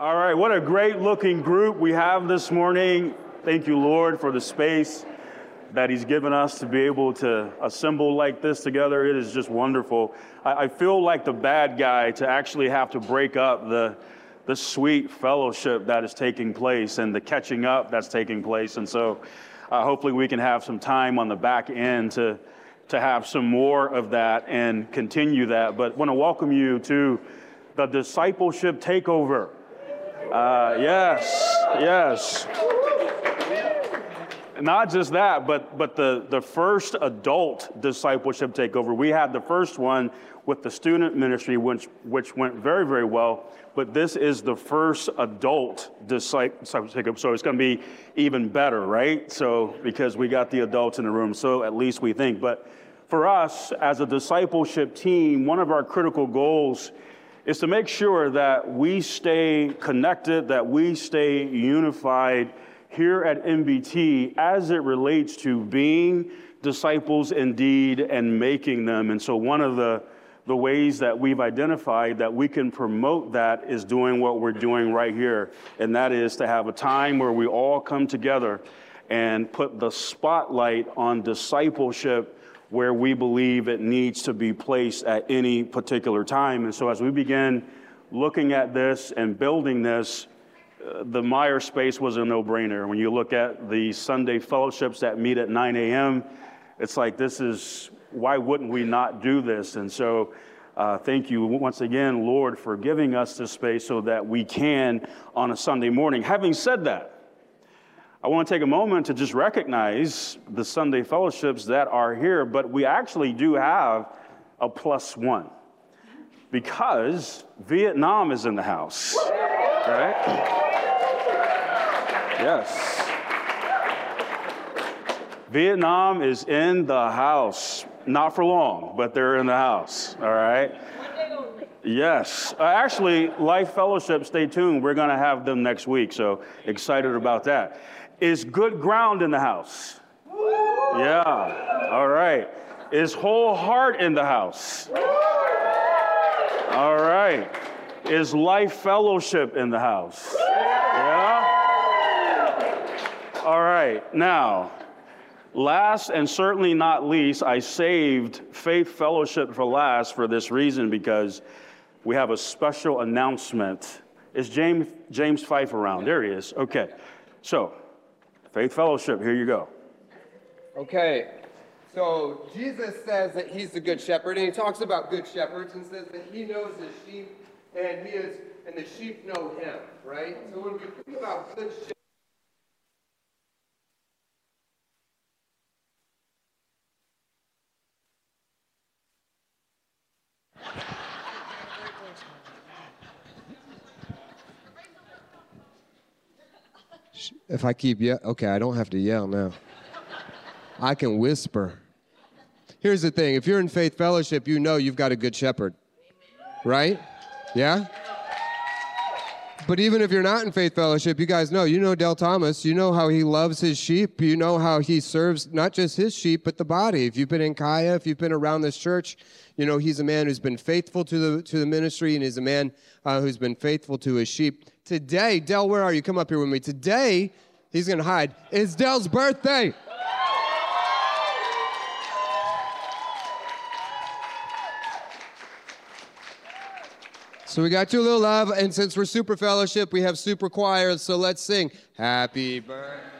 All right, what a great looking group we have this morning. Thank you, Lord, for the space that He's given us to be able to assemble like this together. It is just wonderful. I, I feel like the bad guy to actually have to break up the, the sweet fellowship that is taking place and the catching up that's taking place. And so uh, hopefully we can have some time on the back end to, to have some more of that and continue that. But I want to welcome you to the discipleship takeover. Uh, yes, yes. Not just that, but, but the, the first adult discipleship takeover. We had the first one with the student ministry, which, which went very, very well. But this is the first adult discipleship takeover. So it's going to be even better, right? So, because we got the adults in the room, so at least we think. But for us, as a discipleship team, one of our critical goals is to make sure that we stay connected, that we stay unified here at MBT as it relates to being disciples indeed and making them. And so, one of the, the ways that we've identified that we can promote that is doing what we're doing right here, and that is to have a time where we all come together and put the spotlight on discipleship where we believe it needs to be placed at any particular time. And so, as we begin looking at this and building this, uh, the Meyer space was a no brainer. When you look at the Sunday fellowships that meet at 9 a.m., it's like, this is why wouldn't we not do this? And so, uh, thank you once again, Lord, for giving us this space so that we can on a Sunday morning. Having said that, I want to take a moment to just recognize the Sunday fellowships that are here, but we actually do have a plus one because Vietnam is in the house, right? Yes. Vietnam is in the house. Not for long, but they're in the house, all right? Yes. Uh, actually, Life Fellowship, stay tuned. We're going to have them next week, so excited about that. Is good ground in the house? Yeah. All right. Is whole heart in the house? All right. Is life fellowship in the house? Yeah. All right. Now, last and certainly not least, I saved faith fellowship for last for this reason because we have a special announcement. Is James James Fife around? There he is. Okay. So, Faith Fellowship, here you go. Okay, so Jesus says that he's the good shepherd, and he talks about good shepherds and says that he knows his sheep, and he is, and the sheep know him, right? So when we think about good shepherds, If I keep yell, okay, I don't have to yell now. I can whisper. Here's the thing if you're in faith fellowship, you know you've got a good shepherd, right? Yeah? But even if you're not in faith fellowship, you guys know, you know Del Thomas, you know how he loves his sheep, you know how he serves not just his sheep, but the body. If you've been in Kaya, if you've been around this church, you know he's a man who's been faithful to the, to the ministry and he's a man uh, who's been faithful to his sheep. Today, Dell, where are you? Come up here with me. Today, he's going to hide. It's Dell's birthday. So we got you a little love, and since we're super fellowship, we have super choir, so let's sing Happy Birthday.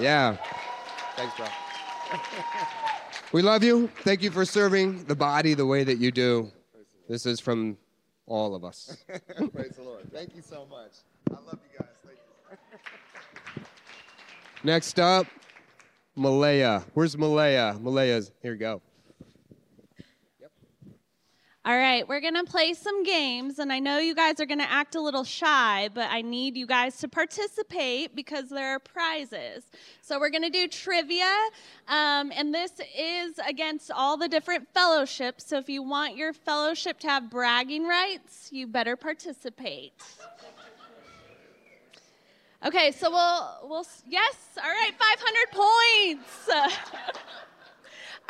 Yeah. Thanks, bro. we love you. Thank you for serving the body the way that you do. This is from all of us. Praise the Lord. Thank you so much. I love you guys. Thank you. Next up, Malaya. Where's Malaya? Malaya's here you go. All right, we're going to play some games, and I know you guys are going to act a little shy, but I need you guys to participate because there are prizes. So we're going to do trivia, um, and this is against all the different fellowships. So if you want your fellowship to have bragging rights, you better participate. Okay, so we'll, we'll, yes, all right, 500 points.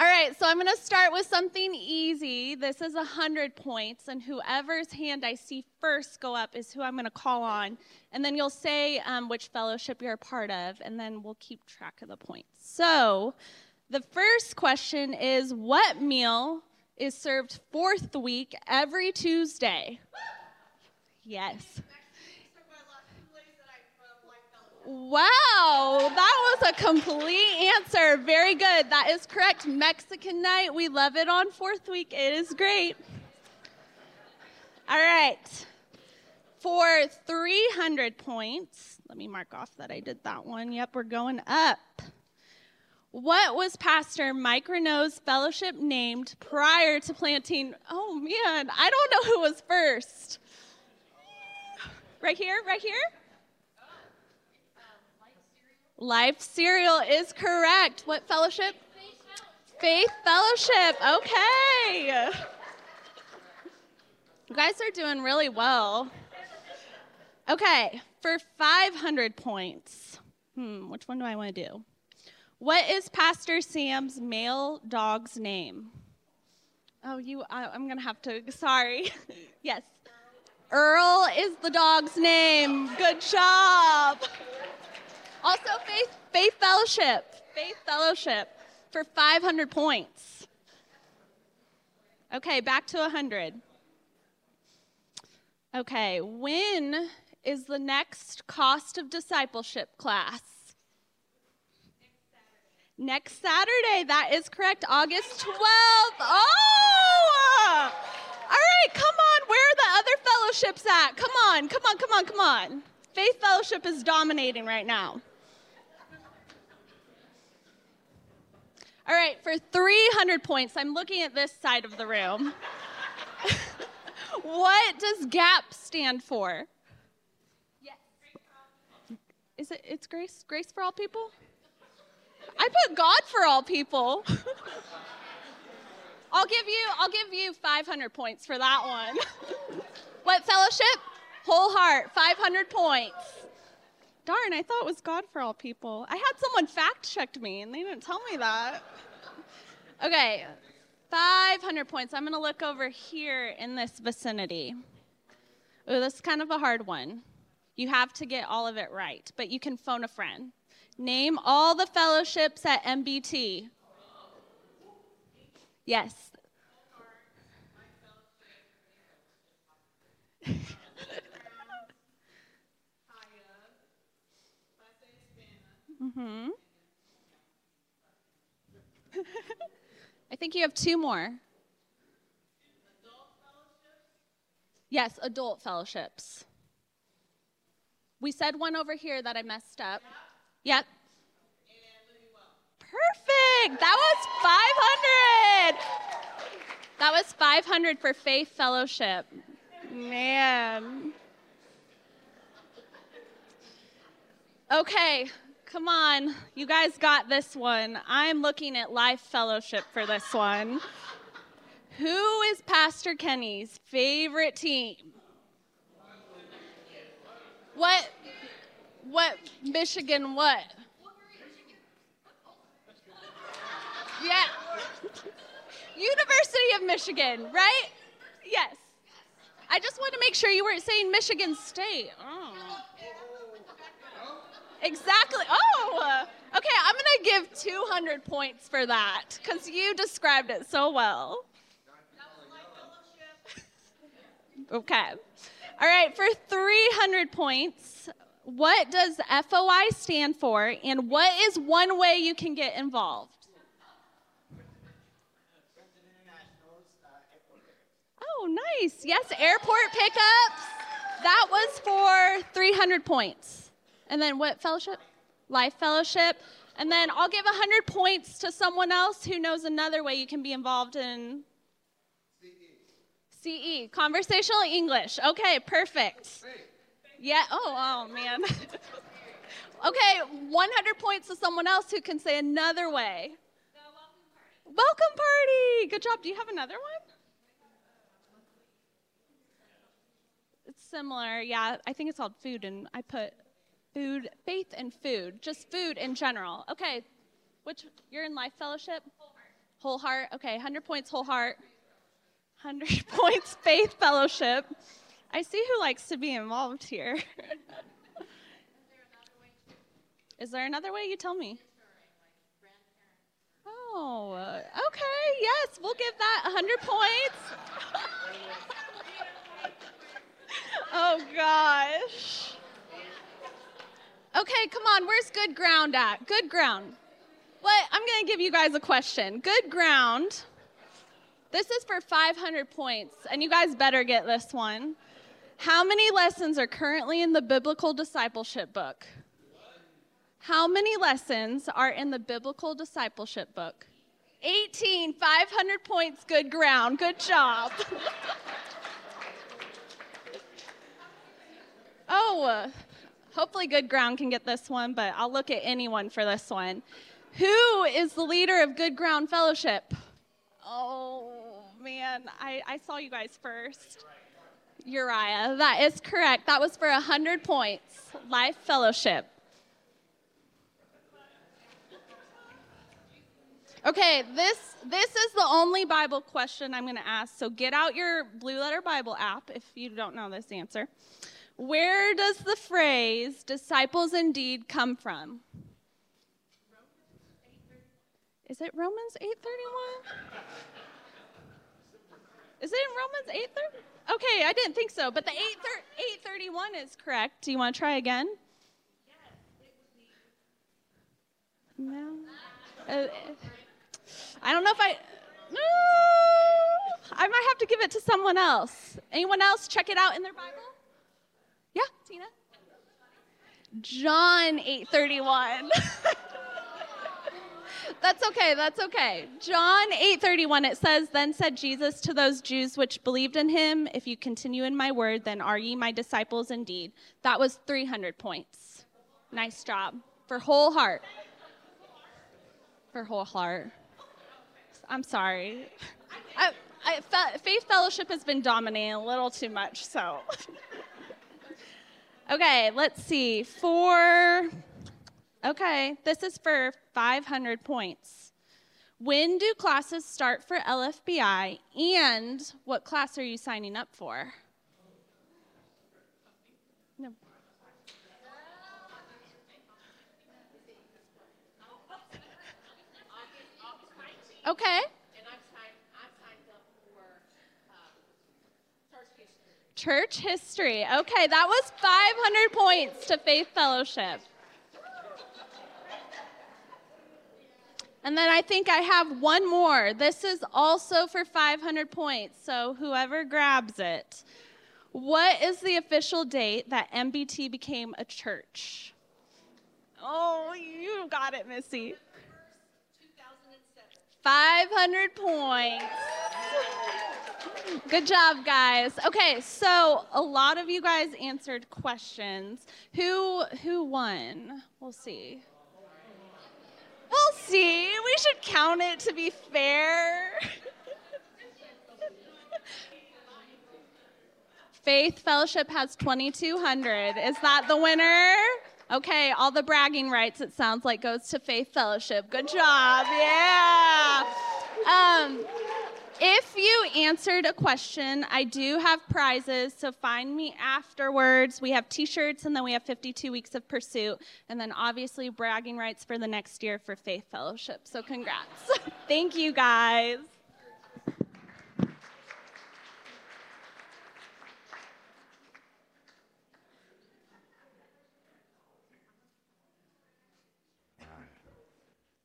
All right, so I'm going to start with something easy. This is 100 points, and whoever's hand I see first go up is who I'm going to call on. And then you'll say um, which fellowship you're a part of, and then we'll keep track of the points. So the first question is What meal is served fourth week every Tuesday? Yes. Wow, that was a complete answer. Very good. That is correct. Mexican night. We love it on fourth week. It is great. All right. For 300 points, let me mark off that I did that one. Yep, we're going up. What was Pastor Mike Renault's fellowship named prior to planting? Oh man, I don't know who was first. Right here, right here? Life Cereal is correct. What fellowship? Faith Fellowship. Okay. You guys are doing really well. Okay, for 500 points. Hmm, which one do I want to do? What is Pastor Sam's male dog's name? Oh, you, I, I'm going to have to, sorry. yes. Earl is the dog's name. Good job. Also, Faith, Faith Fellowship. Faith Fellowship for 500 points. Okay, back to 100. Okay, when is the next cost of discipleship class? Next Saturday, that is correct, August 12th. Oh! All right, come on, where are the other fellowships at? Come on, come on, come on, come on. Faith Fellowship is dominating right now. All right, for 300 points, I'm looking at this side of the room. what does GAP stand for? Yes. Is it it's grace grace for all people? I put God for all people. I'll give you I'll give you 500 points for that one. what fellowship? Whole heart, 500 points. Darn, I thought it was God for all people. I had someone fact checked me and they didn't tell me that. Okay, 500 points. I'm going to look over here in this vicinity. Oh, this is kind of a hard one. You have to get all of it right, but you can phone a friend. Name all the fellowships at MBT. Yes. Mm-hmm. I think you have two more. Yes, adult fellowships. We said one over here that I messed up. Yep. Perfect. That was 500. That was 500 for Faith Fellowship. Man. Okay, Come on, you guys got this one. I'm looking at Life Fellowship for this one. Who is Pastor Kenny's favorite team? What? What? Michigan? What? Yeah. University of Michigan, right? Yes. I just want to make sure you weren't saying Michigan State. Oh. Exactly. Oh, uh, okay. I'm going to give 200 points for that because you described it so well. okay. All right. For 300 points, what does FOI stand for, and what is one way you can get involved? Oh, nice. Yes, airport pickups. That was for 300 points. And then what fellowship? Life fellowship. And then I'll give 100 points to someone else who knows another way you can be involved in CE, conversational English. Okay, perfect. Yeah, oh, oh man. okay, 100 points to someone else who can say another way. Welcome party. Good job. Do you have another one? It's similar. Yeah, I think it's called food, and I put food, faith, and food, just food in general. Okay, which you're in life fellowship? Whole heart. Okay, 100 points, whole heart. 100 points, faith fellowship. I see who likes to be involved here. Is there another way? You tell me. Oh, okay. Yes, we'll give that 100 points. oh, gosh. Okay, come on. Where's good ground at? Good ground. What? I'm going to give you guys a question. Good ground. This is for 500 points, and you guys better get this one. How many lessons are currently in the biblical discipleship book? How many lessons are in the biblical discipleship book? 18, 500 points, good ground, good job. oh, hopefully, good ground can get this one, but I'll look at anyone for this one. Who is the leader of Good Ground Fellowship? Oh, man, I, I saw you guys first. Uriah, that is correct. That was for 100 points. Life Fellowship. Okay, this this is the only Bible question I'm going to ask. So get out your Blue Letter Bible app if you don't know this answer. Where does the phrase disciples indeed come from? Is it Romans 8:31? Is it in Romans 8:30? Okay, I didn't think so, but the 831 is correct. Do you want to try again? No. Uh, I don't know if I. No. I might have to give it to someone else. Anyone else check it out in their Bible? Yeah, Tina. John 831. that's okay. That's okay. John 8:31 it says, "Then said Jesus to those Jews which believed in him, if you continue in my word, then are ye my disciples indeed." That was 300 points. Nice job. For whole heart. For whole heart. I'm sorry. I, I, Faith Fellowship has been dominating a little too much, so. okay, let's see. For, okay, this is for 500 points. When do classes start for LFBI, and what class are you signing up for? No. Okay. And I've signed, I've signed up for uh, church history. Church history. Okay, that was 500 points to Faith Fellowship. And then I think I have one more. This is also for 500 points, so whoever grabs it. What is the official date that MBT became a church? Oh, you got it, Missy. 500 points. Good job, guys. Okay, so a lot of you guys answered questions. Who who won? We'll see. We'll see. We should count it to be fair. Faith Fellowship has 2,200. Is that the winner? Okay, all the bragging rights, it sounds like, goes to Faith Fellowship. Good job. Yeah. Um, if you answered a question, I do have prizes, so find me afterwards. We have t shirts, and then we have 52 weeks of pursuit, and then obviously bragging rights for the next year for Faith Fellowship. So, congrats. Thank you, guys.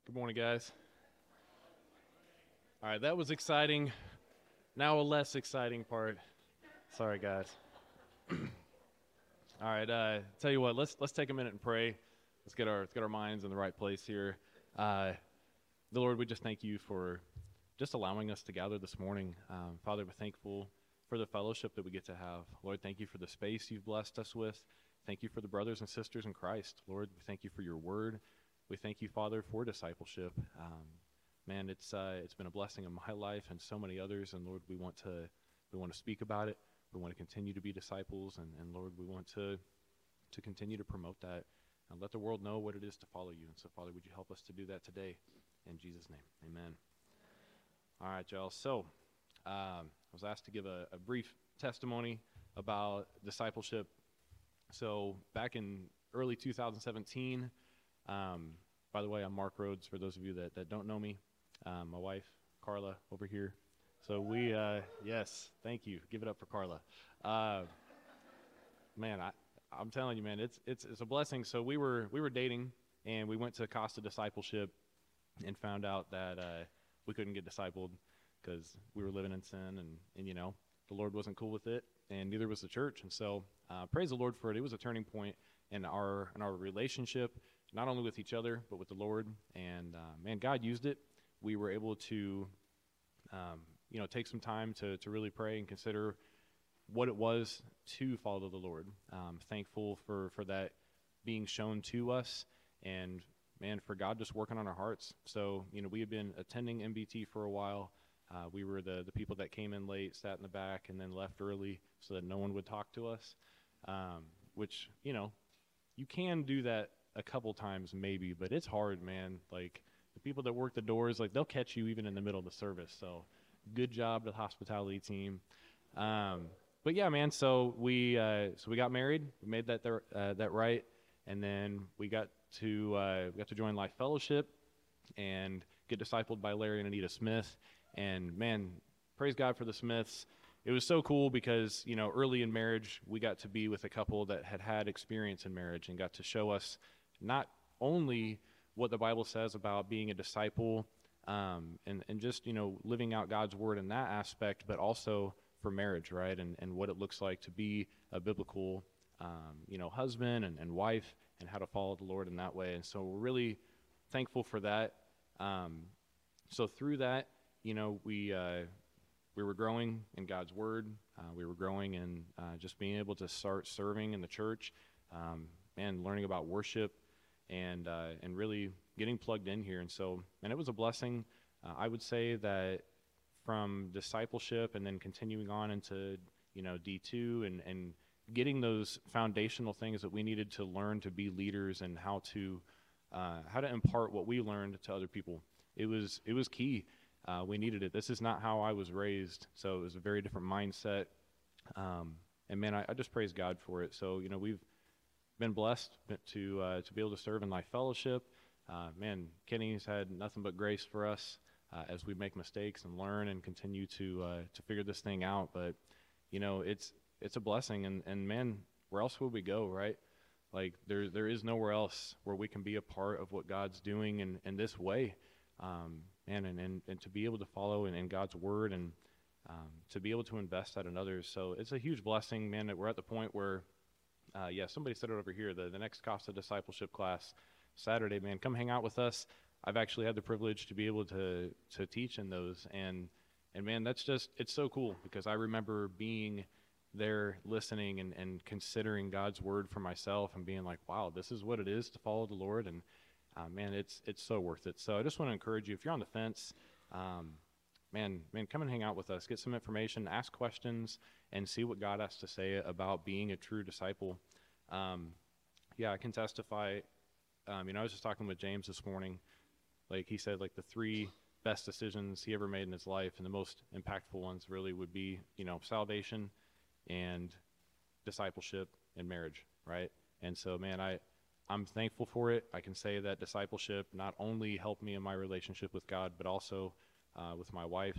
Good morning, guys. All right, that was exciting. Now a less exciting part. Sorry, guys. All right, uh, tell you what, let's let's take a minute and pray. Let's get our let's get our minds in the right place here. Uh, the Lord, we just thank you for just allowing us to gather this morning. Um, Father, we're thankful for the fellowship that we get to have. Lord, thank you for the space you've blessed us with. Thank you for the brothers and sisters in Christ. Lord, we thank you for your word. We thank you, Father, for discipleship. Um, man, it's uh, it's been a blessing in my life and so many others. And Lord, we want to we want to speak about it. We want to continue to be disciples, and, and Lord, we want to to continue to promote that and let the world know what it is to follow you. And so, Father, would you help us to do that today? In Jesus' name, Amen. All right, y'all. So, um, I was asked to give a, a brief testimony about discipleship. So, back in early 2017. Um, by the way, I'm Mark Rhodes, for those of you that, that don't know me. Um, my wife, Carla, over here. So we, uh, yes, thank you. Give it up for Carla. Uh, man, I, I'm telling you, man, it's, it's, it's a blessing. So we were, we were dating, and we went to Cost of Discipleship and found out that uh, we couldn't get discipled because we were living in sin, and, and, you know, the Lord wasn't cool with it, and neither was the church. And so uh, praise the Lord for it. It was a turning point in our, in our relationship not only with each other, but with the Lord. And uh, man, God used it. We were able to, um, you know, take some time to, to really pray and consider what it was to follow the Lord. Um, thankful for, for that being shown to us and man, for God just working on our hearts. So, you know, we had been attending MBT for a while. Uh, we were the, the people that came in late, sat in the back, and then left early so that no one would talk to us, um, which, you know, you can do that a couple times maybe, but it's hard, man. Like the people that work the doors, like they'll catch you even in the middle of the service. So good job to the hospitality team. Um, but yeah, man. So we uh, so we got married. We made that uh, that right, and then we got to uh, we got to join Life Fellowship and get discipled by Larry and Anita Smith. And man, praise God for the Smiths. It was so cool because you know early in marriage we got to be with a couple that had had experience in marriage and got to show us not only what the Bible says about being a disciple um, and, and just, you know, living out God's word in that aspect, but also for marriage, right? And, and what it looks like to be a biblical, um, you know, husband and, and wife and how to follow the Lord in that way. And so we're really thankful for that. Um, so through that, you know, we, uh, we were growing in God's word. Uh, we were growing in uh, just being able to start serving in the church, um, and learning about worship, and uh, and really getting plugged in here. And so, and it was a blessing. Uh, I would say that from discipleship and then continuing on into you know D two and and getting those foundational things that we needed to learn to be leaders and how to uh, how to impart what we learned to other people. It was it was key. Uh, we needed it. This is not how I was raised, so it was a very different mindset. Um, and man, I, I just praise God for it. So you know we've been blessed to uh, to be able to serve in Life Fellowship. Uh, man, Kenny's had nothing but grace for us uh, as we make mistakes and learn and continue to uh, to figure this thing out. But you know, it's it's a blessing, and and man, where else would we go, right? Like there there is nowhere else where we can be a part of what God's doing in in this way, um, man, and, and and to be able to follow in, in God's word and um, to be able to invest that in others. So it's a huge blessing, man. That we're at the point where uh, yeah, somebody said it over here. The, the next cost of discipleship class, Saturday, man, come hang out with us. I've actually had the privilege to be able to to teach in those, and and man, that's just it's so cool because I remember being there listening and, and considering God's word for myself and being like, wow, this is what it is to follow the Lord, and uh, man, it's it's so worth it. So I just want to encourage you if you're on the fence. Um, man, man, come and hang out with us. Get some information, ask questions, and see what God has to say about being a true disciple. Um, yeah, I can testify. Um, you know, I was just talking with James this morning. Like he said, like the three best decisions he ever made in his life, and the most impactful ones really would be, you know, salvation and discipleship and marriage, right? And so, man, I I'm thankful for it. I can say that discipleship not only helped me in my relationship with God, but also uh, with my wife.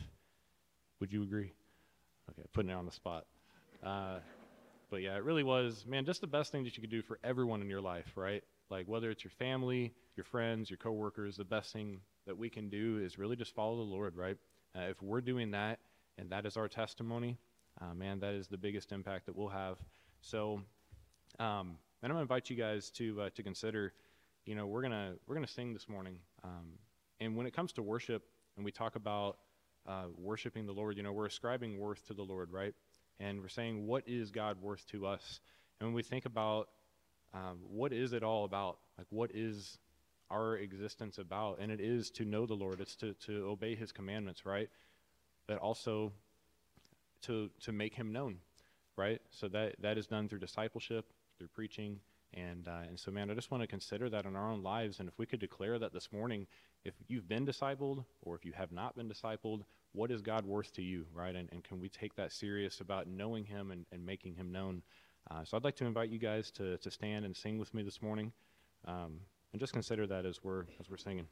Would you agree? Okay, putting it on the spot. Uh, but yeah, it really was, man, just the best thing that you could do for everyone in your life, right? Like whether it's your family, your friends, your coworkers, the best thing that we can do is really just follow the Lord, right? Uh, if we're doing that and that is our testimony, uh, man, that is the biggest impact that we'll have. So, um, and I'm gonna invite you guys to uh, to consider. You know, we're gonna we're gonna sing this morning, um, and when it comes to worship, and we talk about uh, worshiping the Lord, you know, we're ascribing worth to the Lord, right? and we're saying, what is God worth to us? And when we think about um, what is it all about, like what is our existence about? And it is to know the Lord. It's to to obey His commandments, right? But also to to make Him known, right? So that that is done through discipleship, through preaching, and uh, and so man, I just want to consider that in our own lives. And if we could declare that this morning, if you've been discipled or if you have not been discipled, what is God worth to you, right? And, and can we take that serious about knowing Him and, and making Him known? Uh, so I'd like to invite you guys to, to stand and sing with me this morning, um, and just consider that as we're as we're singing.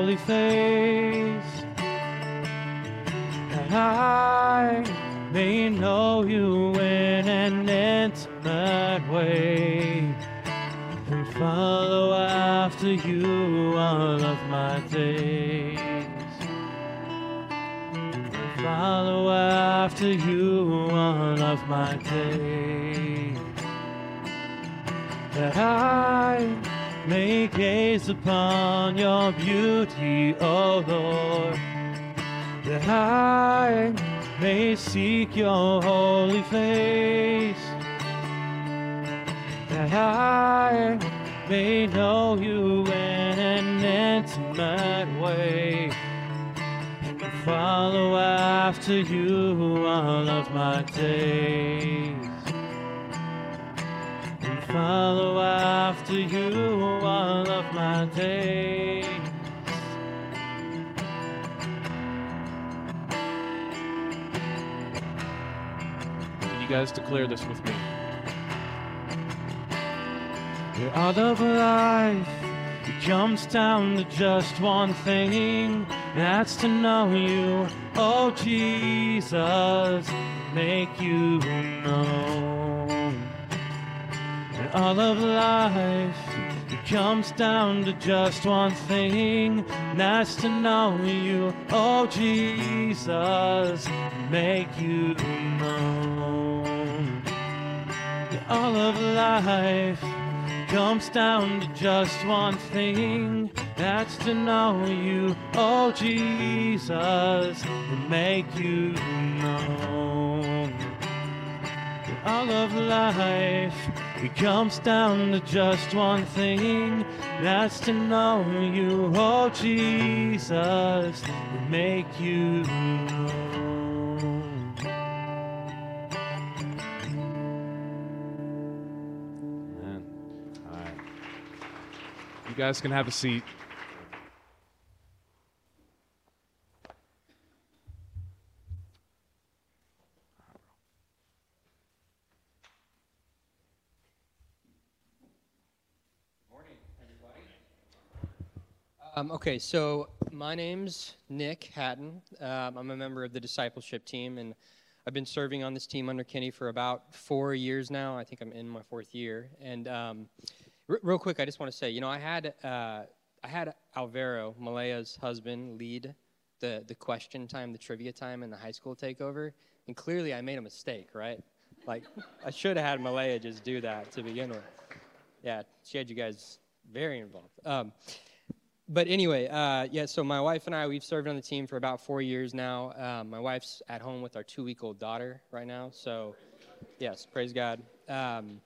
Holy face, that I may know you in an intimate way and follow after you all of my days. And follow after you all of my days. That I may gaze upon your beauty, O Lord. That I may seek your holy face that I may know you in an intimate way and follow after you all of my days follow after you all of my days Can you guys declare this with me? Your all of life it comes down to just one thing that's to know you, oh Jesus, make you known. All of life. It comes down to just one thing that's to know you, oh Jesus, make you known. All of life comes down to just one thing that's to know you, oh Jesus, make you known. All of life, it comes down to just one thing that's to know you, oh Jesus, and make you known. Amen. All right. You guys can have a seat. Um, okay, so my name's Nick Hatton. Um, I'm a member of the discipleship team, and I've been serving on this team under Kenny for about four years now. I think I'm in my fourth year. And um, r- real quick, I just want to say, you know, I had uh, I had Alvaro, Malaya's husband, lead the the question time, the trivia time, and the high school takeover, and clearly I made a mistake, right? Like I should have had Malaya just do that to begin with. Yeah, she had you guys very involved. But anyway, uh, yeah, so my wife and I, we've served on the team for about four years now. Um, my wife's at home with our two week old daughter right now. So, yes, praise God. Um,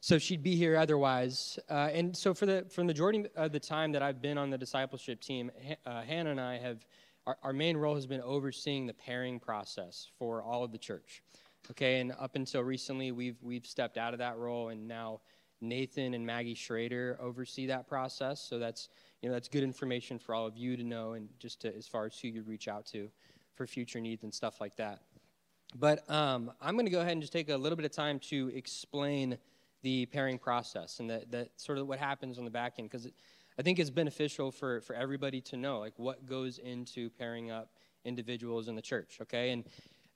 so she'd be here otherwise. Uh, and so for the, for the majority of the time that I've been on the discipleship team, uh, Hannah and I have, our, our main role has been overseeing the pairing process for all of the church. Okay, and up until recently, we've, we've stepped out of that role, and now Nathan and Maggie Schrader oversee that process. So that's you know, that's good information for all of you to know and just to, as far as who you reach out to for future needs and stuff like that. But um, I'm going to go ahead and just take a little bit of time to explain the pairing process and that, that sort of what happens on the back end because I think it's beneficial for, for everybody to know like what goes into pairing up individuals in the church, okay? And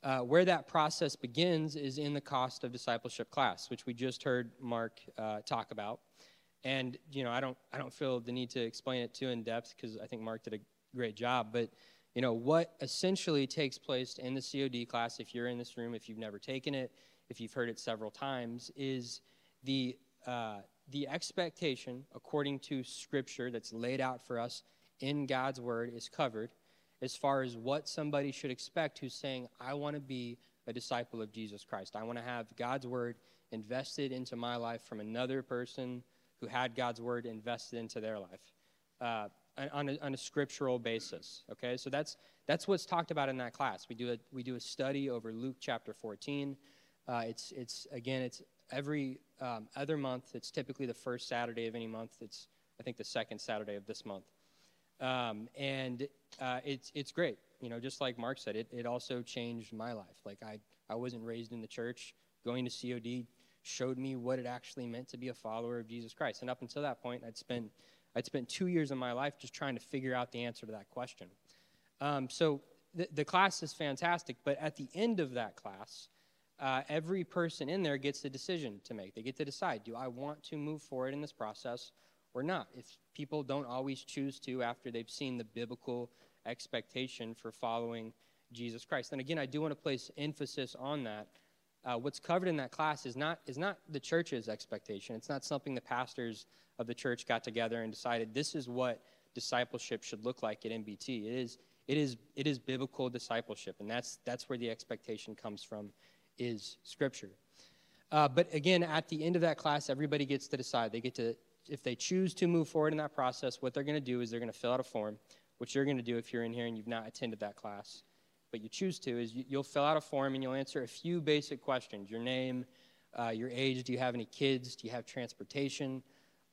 uh, where that process begins is in the cost of discipleship class, which we just heard Mark uh, talk about. And you know, I don't I don't feel the need to explain it too in depth because I think Mark did a great job. But you know, what essentially takes place in the COD class, if you're in this room, if you've never taken it, if you've heard it several times, is the uh, the expectation according to Scripture that's laid out for us in God's Word is covered as far as what somebody should expect who's saying, I want to be a disciple of Jesus Christ. I want to have God's Word invested into my life from another person who had God's word invested into their life uh, on, a, on a scriptural basis. Okay, so that's that's what's talked about in that class. We do a we do a study over Luke chapter 14. Uh, it's it's again it's every um, other month. It's typically the first Saturday of any month. It's I think the second Saturday of this month, um, and uh, it's it's great. You know, just like Mark said, it it also changed my life. Like I I wasn't raised in the church. Going to COD showed me what it actually meant to be a follower of Jesus Christ. And up until that point, I'd spent, I'd spent two years of my life just trying to figure out the answer to that question. Um, so the, the class is fantastic, but at the end of that class, uh, every person in there gets a decision to make. They get to decide do I want to move forward in this process or not? If people don't always choose to after they've seen the biblical expectation for following Jesus Christ. And again, I do want to place emphasis on that uh, what's covered in that class is not, is not the church's expectation. It's not something the pastors of the church got together and decided this is what discipleship should look like at MBT. It is, it is, it is biblical discipleship, and that's, that's where the expectation comes from, is Scripture. Uh, but again, at the end of that class, everybody gets to decide. They get to, if they choose to move forward in that process, what they're going to do is they're going to fill out a form, which you're going to do if you're in here and you've not attended that class but you choose to, is you, will fill out a form and you'll answer a few basic questions your name, uh, your age, do you have any kids, do you have transportation,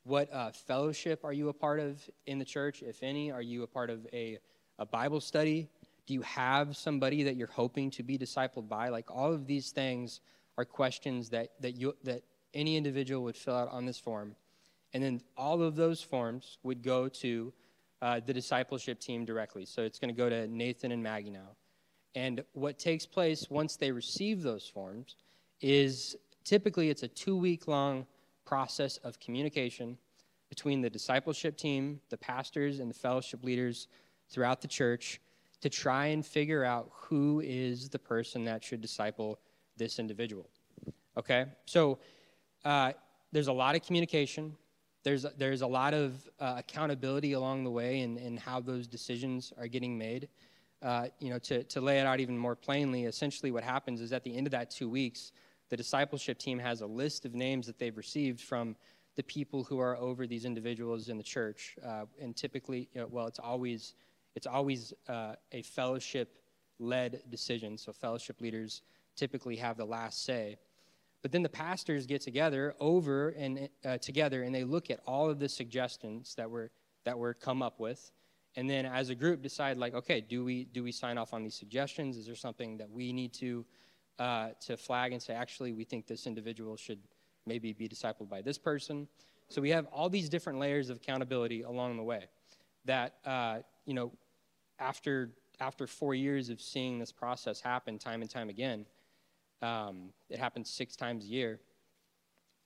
what uh, fellowship are you a part of in the church, if any? Are you a part of a, a Bible study? Do you have somebody that you're hoping to be discipled by? Like all of these things are questions that, that, you, that any individual would fill out on this form. And then all of those forms would go to uh, the discipleship team directly. So it's going to go to Nathan and Maggie now. And what takes place once they receive those forms is typically it's a two week long process of communication between the discipleship team, the pastors, and the fellowship leaders throughout the church to try and figure out who is the person that should disciple this individual. Okay? So uh, there's a lot of communication. There's, there's a lot of uh, accountability along the way in, in how those decisions are getting made uh, you know, to, to lay it out even more plainly, essentially what happens is at the end of that two weeks, the discipleship team has a list of names that they've received from the people who are over these individuals in the church. Uh, and typically, you know, well, it's always, it's always uh, a fellowship led decision. So fellowship leaders typically have the last say. But then the pastors get together over and uh, together and they look at all of the suggestions that were that were come up with. And then as a group decide like okay do we do we sign off on these suggestions? Is there something that we need to uh, to flag and say actually we think this individual should maybe be discipled by this person? So we have all these different layers of accountability along the way that uh, you know after after four years of seeing this process happen time and time again, um, it happens six times a year.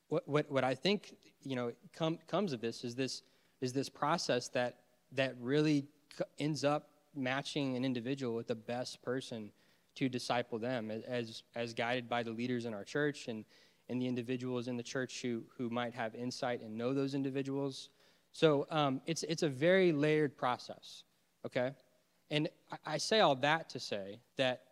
What, what, what I think you know com- comes of this is this is this process that that really ends up matching an individual with the best person to disciple them as as guided by the leaders in our church and and the individuals in the church who who might have insight and know those individuals. So um, it's it's a very layered process. Okay, and I, I say all that to say that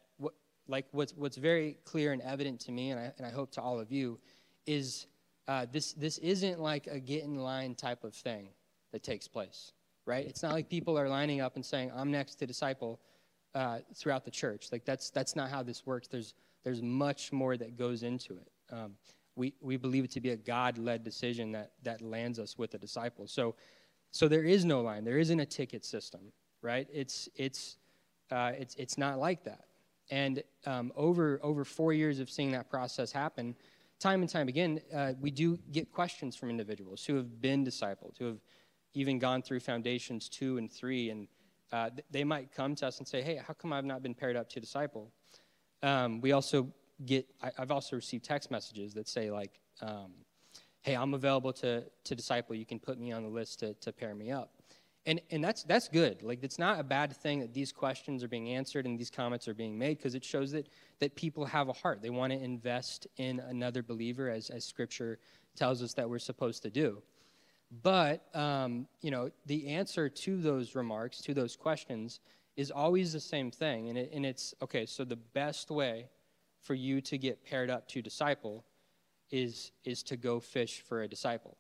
like what's what's very clear and evident to me, and I and I hope to all of you, is uh, this this isn't like a get in line type of thing that takes place, right? It's not like people are lining up and saying, "I'm next to disciple." Uh, throughout the church. Like that's that's not how this works. There's there's much more that goes into it. Um, we we believe it to be a God-led decision that that lands us with a disciple. So so there is no line. There isn't a ticket system, right? It's it's uh, it's it's not like that. And um, over over four years of seeing that process happen, time and time again, uh, we do get questions from individuals who have been discipled, who have even gone through foundations two and three and uh, they might come to us and say, "Hey, how come I've not been paired up to disciple?" Um, we also get. I, have also received text messages that say like, um, "Hey, I'm available to to disciple. You can put me on the list to to pair me up." And and that's that's good. Like it's not a bad thing that these questions are being answered and these comments are being made because it shows that that people have a heart. They want to invest in another believer, as as Scripture tells us that we're supposed to do. But, um, you know, the answer to those remarks, to those questions, is always the same thing. And, it, and it's okay, so the best way for you to get paired up to disciple is, is to go fish for a disciple,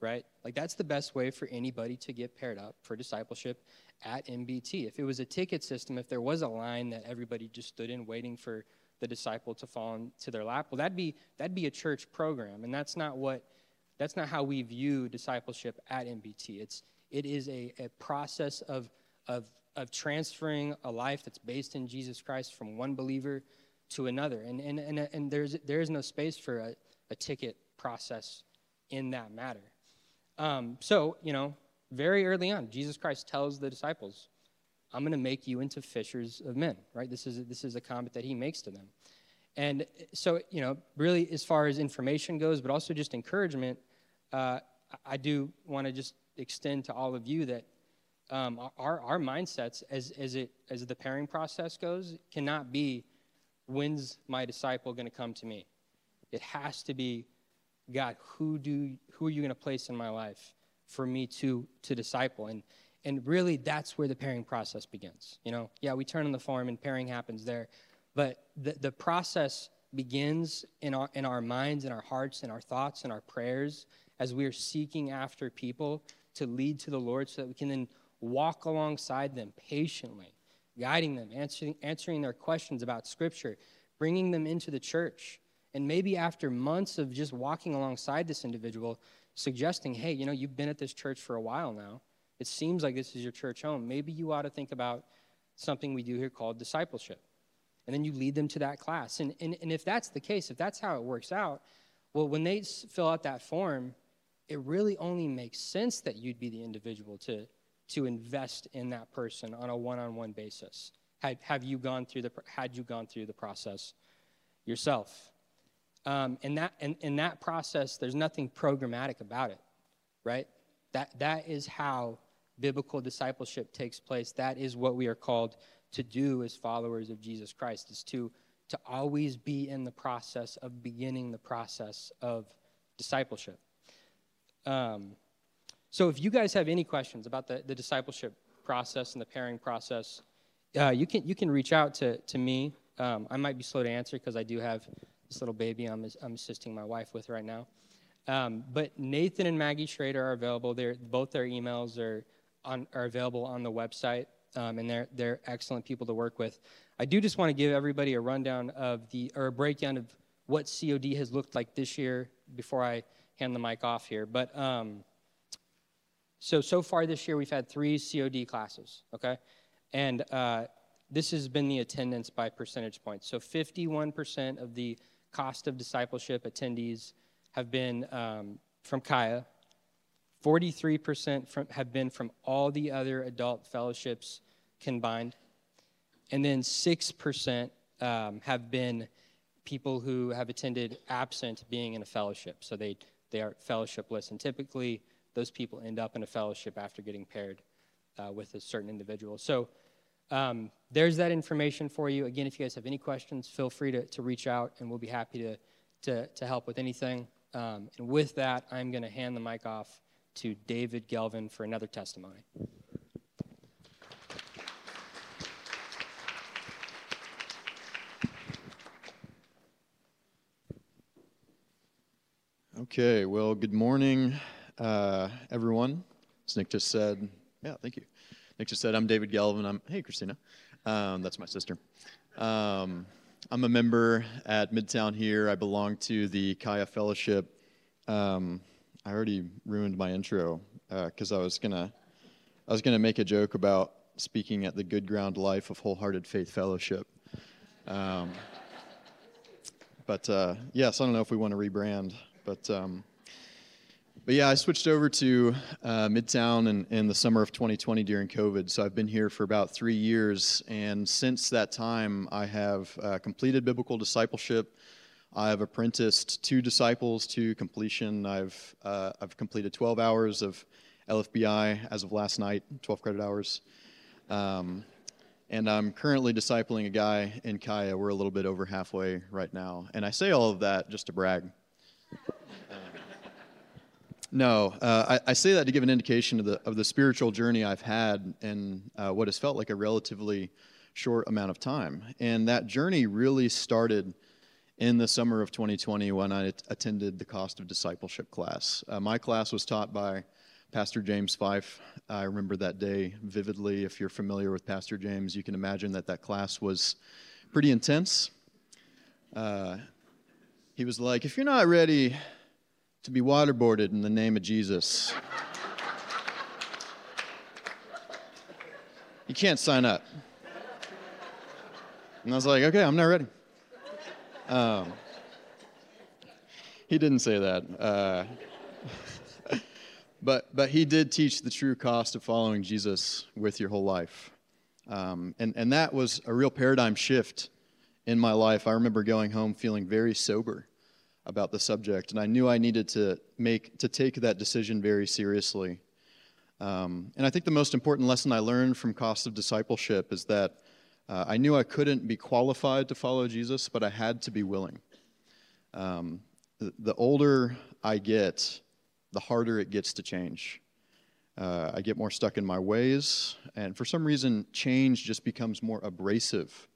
right? Like, that's the best way for anybody to get paired up for discipleship at MBT. If it was a ticket system, if there was a line that everybody just stood in waiting for the disciple to fall into their lap, well, that'd be, that'd be a church program. And that's not what that's not how we view discipleship at MBT. It's, it is a, a process of, of, of transferring a life that's based in Jesus Christ from one believer to another. And, and, and, and there's, there is no space for a, a ticket process in that matter. Um, so, you know, very early on, Jesus Christ tells the disciples, I'm going to make you into fishers of men, right? This is, this is a comment that he makes to them. And so, you know, really as far as information goes, but also just encouragement, uh, I do want to just extend to all of you that um, our, our mindsets as, as, it, as the pairing process goes cannot be when's my disciple going to come to me? It has to be, God, who, do, who are you going to place in my life for me to, to disciple? And, and really, that's where the pairing process begins. You know, yeah, we turn on the form and pairing happens there, but the, the process begins in our, in our minds, in our hearts, in our thoughts, in our prayers, as we are seeking after people to lead to the Lord so that we can then walk alongside them patiently, guiding them, answering, answering their questions about Scripture, bringing them into the church. And maybe after months of just walking alongside this individual, suggesting, hey, you know, you've been at this church for a while now. It seems like this is your church home. Maybe you ought to think about something we do here called discipleship. And then you lead them to that class. And, and, and if that's the case, if that's how it works out, well, when they fill out that form, it really only makes sense that you'd be the individual to, to invest in that person on a one-on-one basis. Had, have you gone through the, had you gone through the process yourself? Um, and that, and, in that process, there's nothing programmatic about it, right? That, that is how biblical discipleship takes place. That is what we are called to do as followers of Jesus Christ, is to, to always be in the process of beginning the process of discipleship. Um, so if you guys have any questions about the, the discipleship process and the pairing process, uh, you, can, you can reach out to, to me. Um, I might be slow to answer because I do have this little baby I'm, I'm assisting my wife with right now. Um, but Nathan and Maggie Schrader are available. They're, both their emails are, on, are available on the website, um, and they're, they're excellent people to work with. I do just want to give everybody a rundown of the, or a breakdown of what COD has looked like this year before I hand the mic off here. But um, so, so far this year, we've had three COD classes, okay? And uh, this has been the attendance by percentage points. So 51% of the cost of discipleship attendees have been um, from Kaya. 43% from, have been from all the other adult fellowships combined. And then 6% um, have been people who have attended absent being in a fellowship. So they, they are fellowshipless. And typically, those people end up in a fellowship after getting paired uh, with a certain individual. So um, there's that information for you. Again, if you guys have any questions, feel free to, to reach out, and we'll be happy to, to, to help with anything. Um, and with that, I'm going to hand the mic off to David Gelvin for another testimony. Okay, well, good morning, uh, everyone. As Nick just said, yeah, thank you. Nick just said, I'm David Galvin. I'm, hey, Christina. Um, that's my sister. Um, I'm a member at Midtown here. I belong to the Kaya Fellowship. Um, I already ruined my intro because uh, I was gonna, I was gonna make a joke about speaking at the Good Ground Life of Wholehearted Faith Fellowship. Um, but uh, yes, I don't know if we want to rebrand. But um, but yeah, I switched over to uh, Midtown in, in the summer of 2020 during COVID. So I've been here for about three years, and since that time, I have uh, completed biblical discipleship. I have apprenticed two disciples to completion. I've uh, I've completed 12 hours of LFBI as of last night, 12 credit hours. Um, and I'm currently discipling a guy in Kaya. We're a little bit over halfway right now. And I say all of that just to brag. No, uh, I, I, say that to give an indication of the of the spiritual journey I've had in uh, what has felt like a relatively short amount of time, and that journey really started in the summer of 2020 when I attended the Cost of Discipleship class. Uh, my class was taught by Pastor James Fife. I remember that day vividly. If you're familiar with Pastor James, you can imagine that that class was pretty intense. Uh, he was like, "If you're not ready." To be waterboarded in the name of Jesus. you can't sign up. And I was like, okay, I'm not ready. Um, he didn't say that. Uh, but, but he did teach the true cost of following Jesus with your whole life. Um, and, and that was a real paradigm shift in my life. I remember going home feeling very sober about the subject, and I knew I needed to make to take that decision very seriously. Um, and I think the most important lesson I learned from Cost of Discipleship is that uh, I knew I couldn't be qualified to follow Jesus, but I had to be willing. Um, the, the, older I get, the harder it gets to change. Uh, I get more stuck in my ways, and for some reason, change just becomes more abrasive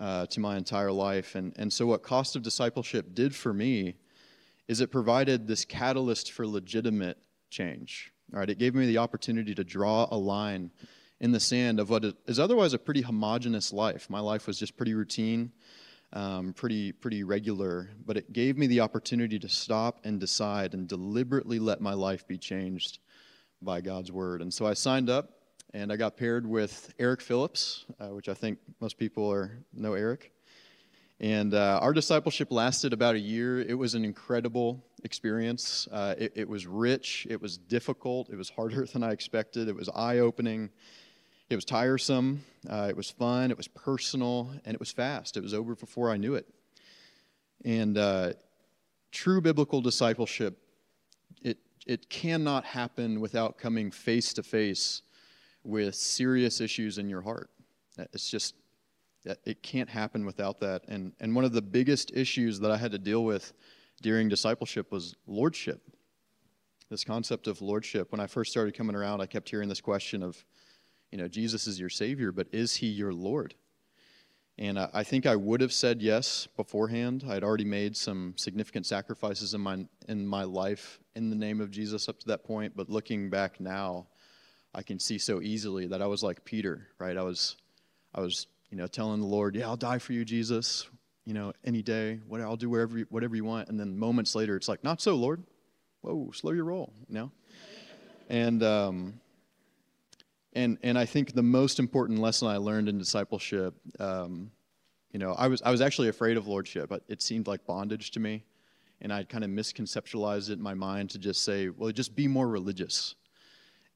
uh, to my entire life. And, and so, what Cost of Discipleship did for me is it provided this catalyst for legitimate change. All right, it gave me the opportunity to draw a line in the sand of what is otherwise a pretty homogenous life. My life was just pretty routine, um, pretty pretty regular, but it gave me the opportunity to stop and decide and deliberately let my life be changed by God's word. And so I signed up and I got paired with Eric Phillips, uh, which I think most people are know Eric. And uh, our discipleship lasted about a year. It was an incredible experience. Uh, it, it, was rich. It was difficult. It was harder than I expected. It was eye opening. It was tiresome. Uh, it was fun. It was personal. And it was fast. It was over before I knew it. And uh, true biblical discipleship, it, it cannot happen without coming face to face with serious issues in your heart. Uh, it's just, uh, it can't happen without that. And, and one of the biggest issues that I had to deal with during discipleship was lordship. This concept of lordship. When I first started coming around, I kept hearing this question of, you know, Jesus is your Savior, but is He your Lord? And I think I would have said yes beforehand. I had already made some significant sacrifices in my in my life in the name of Jesus up to that point. But looking back now, I can see so easily that I was like Peter, right? I was, I was, you know, telling the Lord, "Yeah, I'll die for you, Jesus. You know, any day. What I'll do whatever, whatever you want." And then moments later, it's like, "Not so, Lord. Whoa, slow your roll." You know, and um, and and I think the most important lesson I learned in discipleship, um, you know, I was I was actually afraid of lordship. but It seemed like bondage to me, And I'd kind of misconceptualized it in my mind to just say, well, just be more religious.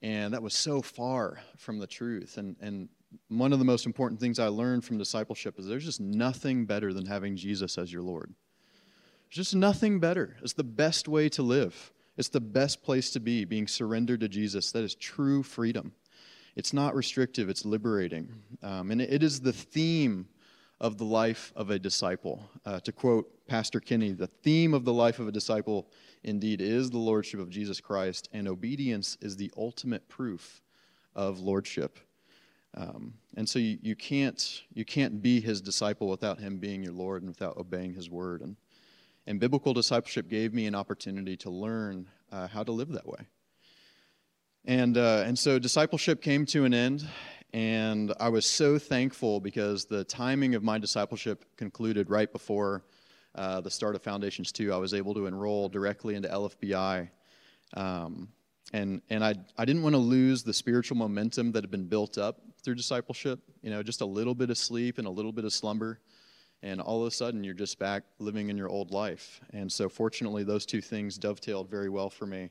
And that was so far from the truth. And, and one of the most important things I learned from discipleship is there's just nothing better than having Jesus as your Lord. There's just nothing better. It's the best way to live. It's the best place to be, being surrendered to Jesus. That is true freedom. It's not restrictive, it's liberating. Um, and it is the theme of the life of a disciple. Uh, to quote Pastor Kinney, the theme of the life of a disciple indeed is the lordship of Jesus Christ, and obedience is the ultimate proof of lordship. Um, and so you, you, can't, you can't be his disciple without him being your Lord and without obeying his word. And, and biblical discipleship gave me an opportunity to learn uh, how to live that way. And, uh, and so discipleship came to an end, and I was so thankful because the timing of my discipleship concluded right before uh, the start of Foundations 2. I was able to enroll directly into LFBI. Um, and and I, I didn't want to lose the spiritual momentum that had been built up through discipleship. You know, just a little bit of sleep and a little bit of slumber. And all of a sudden, you're just back living in your old life. And so, fortunately, those two things dovetailed very well for me.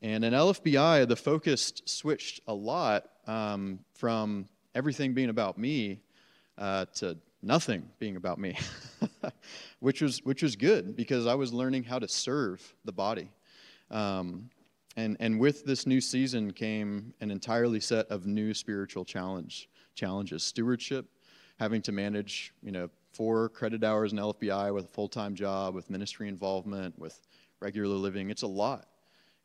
And in LFBI, the focus switched a lot um, from everything being about me uh, to nothing being about me, which was which was good because I was learning how to serve the body. Um, and and with this new season came an entirely set of new spiritual challenge challenges: stewardship, having to manage you know four credit hours in LFBI with a full time job, with ministry involvement, with regular living. It's a lot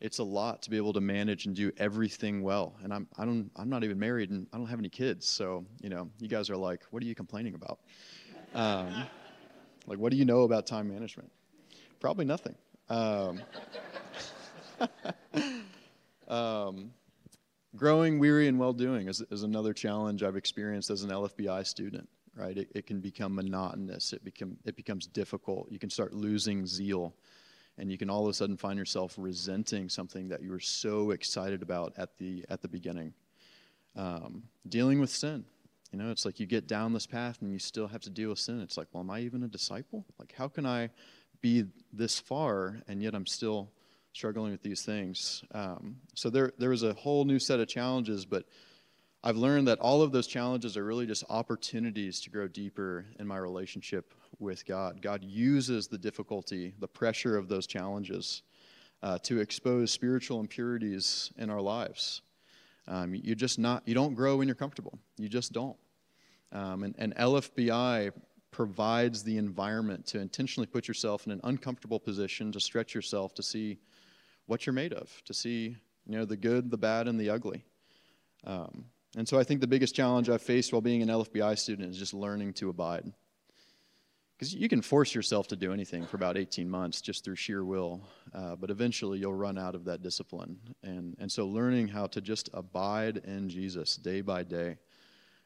it's a lot to be able to manage and do everything well. And I'm, I don't, I'm not even married and I don't have any kids. So, you know, you guys are like, what are you complaining about? Um, like, what do you know about time management? Probably nothing. Um, um, growing weary and well doing is, is another challenge I've experienced as an LFBI student, right? It, it can become monotonous, it, become, it becomes difficult. You can start losing zeal and you can all of a sudden find yourself resenting something that you were so excited about at the at the beginning. Um, dealing with sin, you know, it's like you get down this path and you still have to deal with sin. It's like, well, am I even a disciple? Like, how can I be this far and yet I'm still struggling with these things? Um, so there there was a whole new set of challenges, but I've learned that all of those challenges are really just opportunities to grow deeper in my relationship with God. God uses the difficulty, the pressure of those challenges uh, to expose spiritual impurities in our lives. Um, you just not you don't grow when you're comfortable. You just don't. Um, and, and LFBI provides the environment to intentionally put yourself in an uncomfortable position to stretch yourself to see what you're made of, to see you know the good, the bad, and the ugly. Um, and so I think the biggest challenge I've faced while being an LFBI student is just learning to abide. Because you can force yourself to do anything for about 18 months just through sheer will, uh, but eventually you'll run out of that discipline. And, and so learning how to just abide in Jesus day by day,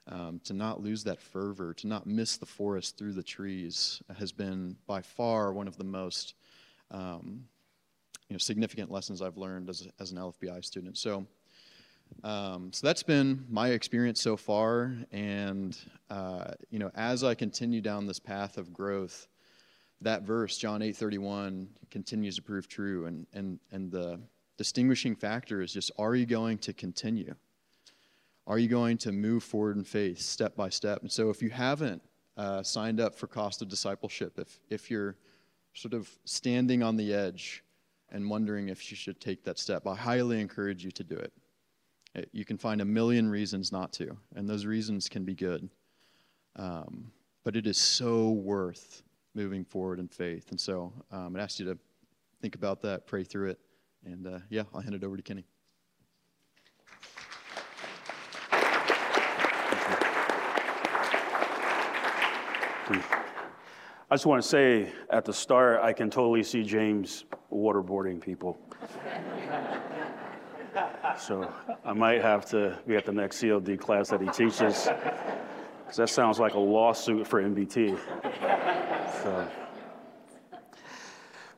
um, to not lose that fervor, to not miss the forest through the trees, has been by far one of the most um, you know, significant lessons I've learned as, as an LFBI student. So um, so that's been my experience so far, and uh, you know, as I continue down this path of growth, that verse, John eight thirty one, continues to prove true, and and and the distinguishing factor is just: Are you going to continue? Are you going to move forward in faith, step by step? And so, if you haven't uh, signed up for cost of discipleship, if if you're sort of standing on the edge and wondering if you should take that step, I highly encourage you to do it. You can find a million reasons not to, and those reasons can be good. Um, but it is so worth moving forward in faith. And so um, I ask you to think about that, pray through it, and uh, yeah, I'll hand it over to Kenny. I just want to say at the start, I can totally see James waterboarding people. So I might have to be at the next COD class that he teaches, because that sounds like a lawsuit for MBT. So.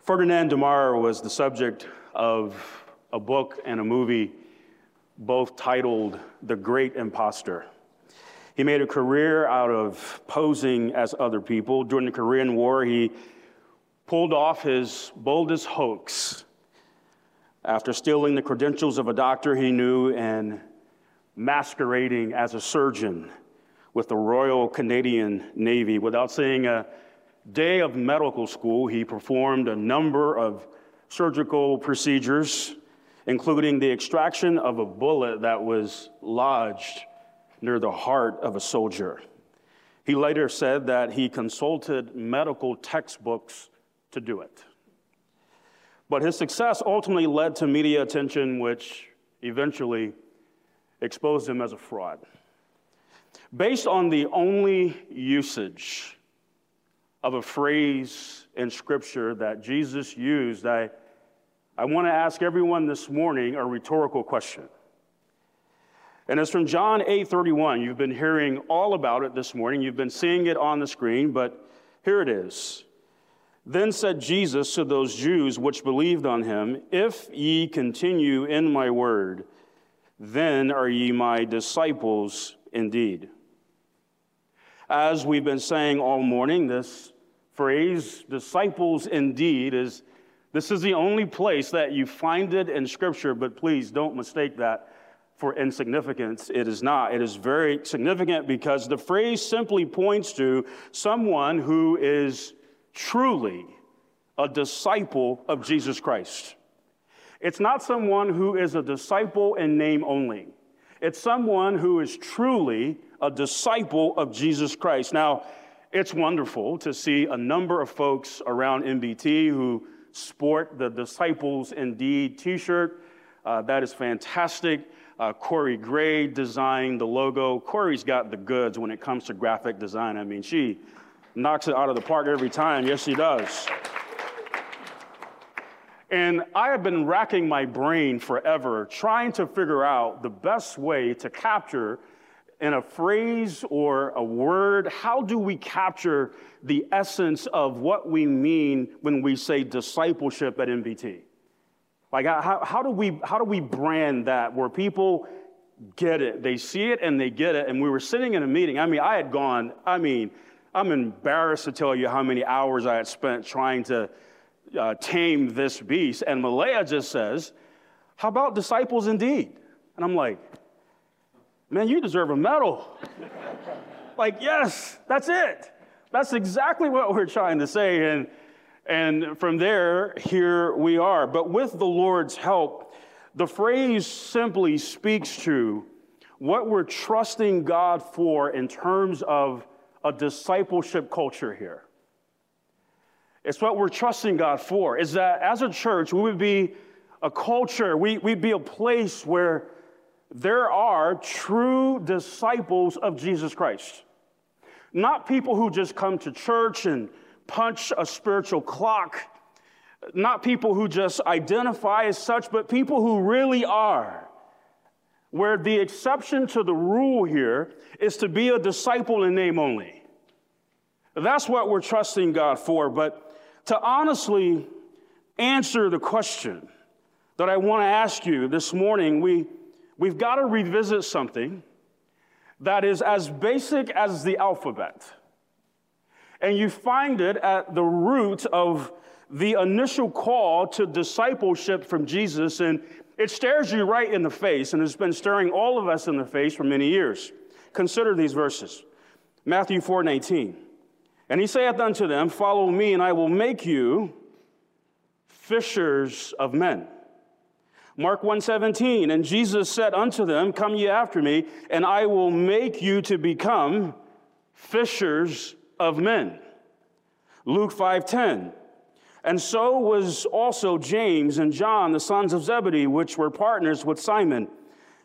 Ferdinand Demara was the subject of a book and a movie, both titled The Great Imposter. He made a career out of posing as other people. During the Korean War, he pulled off his boldest hoax after stealing the credentials of a doctor he knew and masquerading as a surgeon with the Royal Canadian Navy. Without seeing a day of medical school, he performed a number of surgical procedures, including the extraction of a bullet that was lodged near the heart of a soldier. He later said that he consulted medical textbooks to do it. But his success ultimately led to media attention, which eventually exposed him as a fraud. Based on the only usage of a phrase in Scripture that Jesus used, I, I want to ask everyone this morning a rhetorical question. And it's from John 8 31. You've been hearing all about it this morning, you've been seeing it on the screen, but here it is. Then said Jesus to those Jews which believed on him, If ye continue in my word, then are ye my disciples indeed. As we've been saying all morning, this phrase, disciples indeed, is this is the only place that you find it in Scripture, but please don't mistake that for insignificance. It is not. It is very significant because the phrase simply points to someone who is truly a disciple of Jesus Christ. It's not someone who is a disciple in name only. It's someone who is truly a disciple of Jesus Christ. Now, it's wonderful to see a number of folks around MBT who sport the Disciples Indeed t shirt. Uh, that is fantastic. Uh, Corey Gray designed the logo. Corey's got the goods when it comes to graphic design. I mean, she knocks it out of the park every time. Yes, she does. And I have been racking my brain forever trying to figure out the best way to capture in a phrase or a word, how do we capture the essence of what we mean when we say discipleship at MBT? Like, how, how, do we, how do we brand that where people get it? They see it and they get it. And we were sitting in a meeting. I mean, I had gone, I mean, I'm embarrassed to tell you how many hours I had spent trying to uh, tame this beast. And Malaya just says, How about disciples indeed? And I'm like, Man, you deserve a medal. like, yes, that's it. That's exactly what we're trying to say. And, and from there, here we are. But with the Lord's help, the phrase simply speaks to what we're trusting God for in terms of a discipleship culture here. It's what we're trusting God for, is that as a church, we would be a culture, we, we'd be a place where there are true disciples of Jesus Christ. Not people who just come to church and punch a spiritual clock, not people who just identify as such, but people who really are. Where the exception to the rule here is to be a disciple in name only. That's what we're trusting God for. But to honestly answer the question that I want to ask you this morning, we we've got to revisit something that is as basic as the alphabet. And you find it at the root of the initial call to discipleship from Jesus, and it stares you right in the face and has been staring all of us in the face for many years. Consider these verses Matthew 4 19. And he saith unto them, Follow me, and I will make you fishers of men. Mark 1:17, and Jesus said unto them, Come ye after me, and I will make you to become fishers of men. Luke 5:10. And so was also James and John, the sons of Zebedee, which were partners with Simon.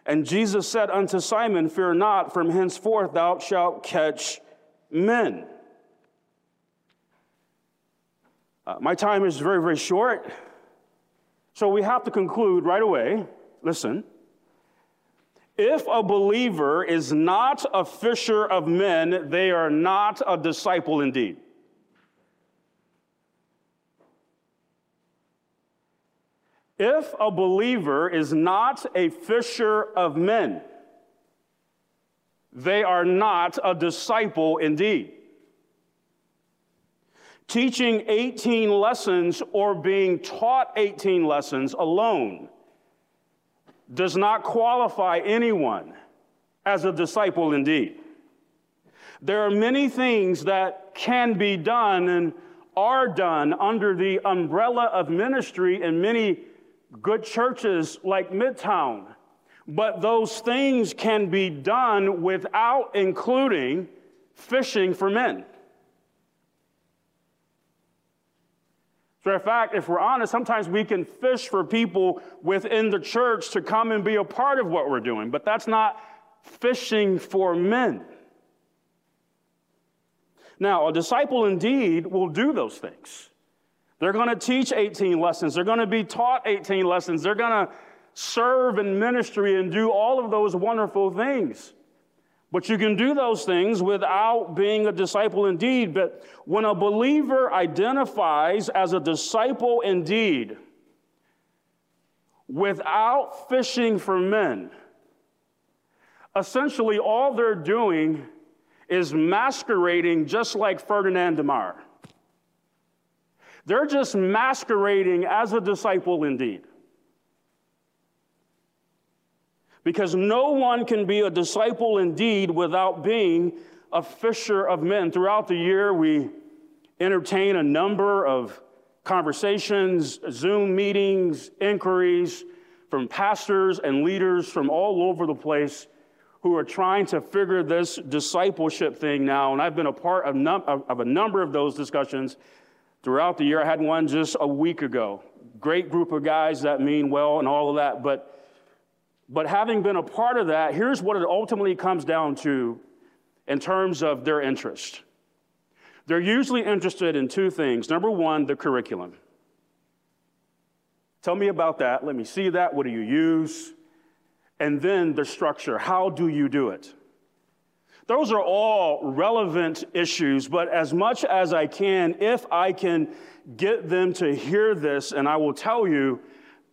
And Jesus said unto Simon, Fear not, from henceforth thou shalt catch men. Uh, my time is very, very short. So we have to conclude right away listen, if a believer is not a fisher of men, they are not a disciple indeed. If a believer is not a fisher of men, they are not a disciple indeed. Teaching 18 lessons or being taught 18 lessons alone does not qualify anyone as a disciple indeed. There are many things that can be done and are done under the umbrella of ministry in many good churches like Midtown. But those things can be done without including fishing for men. Matter of fact, if we're honest, sometimes we can fish for people within the church to come and be a part of what we're doing, but that's not fishing for men. Now, a disciple indeed will do those things. They're going to teach 18 lessons, they're going to be taught 18 lessons, they're going to serve in ministry and do all of those wonderful things. But you can do those things without being a disciple indeed. But when a believer identifies as a disciple indeed, without fishing for men, essentially all they're doing is masquerading just like Ferdinand Demara. They're just masquerading as a disciple indeed. Because no one can be a disciple indeed without being a fisher of men. Throughout the year, we entertain a number of conversations, Zoom meetings, inquiries from pastors and leaders from all over the place who are trying to figure this discipleship thing now. And I've been a part of, num- of a number of those discussions throughout the year. I had one just a week ago. Great group of guys that mean well and all of that. But but having been a part of that, here's what it ultimately comes down to in terms of their interest. They're usually interested in two things. Number one, the curriculum. Tell me about that. Let me see that. What do you use? And then the structure. How do you do it? Those are all relevant issues, but as much as I can, if I can get them to hear this, and I will tell you,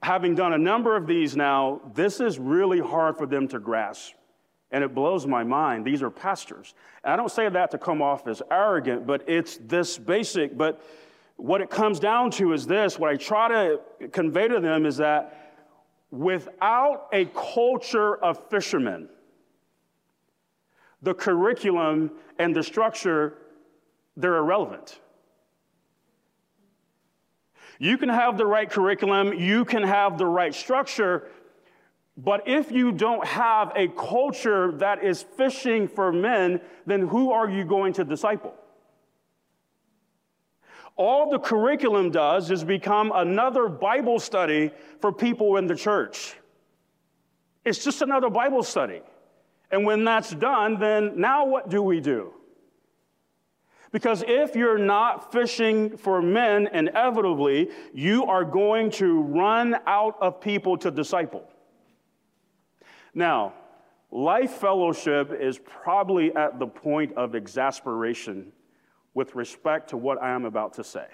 having done a number of these now, this is really hard for them to grasp. And it blows my mind. These are pastors. And I don't say that to come off as arrogant, but it's this basic. But what it comes down to is this what I try to convey to them is that without a culture of fishermen, the curriculum and the structure, they're irrelevant. You can have the right curriculum, you can have the right structure, but if you don't have a culture that is fishing for men, then who are you going to disciple? All the curriculum does is become another Bible study for people in the church. It's just another Bible study. And when that's done, then now what do we do? Because if you're not fishing for men, inevitably, you are going to run out of people to disciple. Now, life fellowship is probably at the point of exasperation with respect to what I am about to say.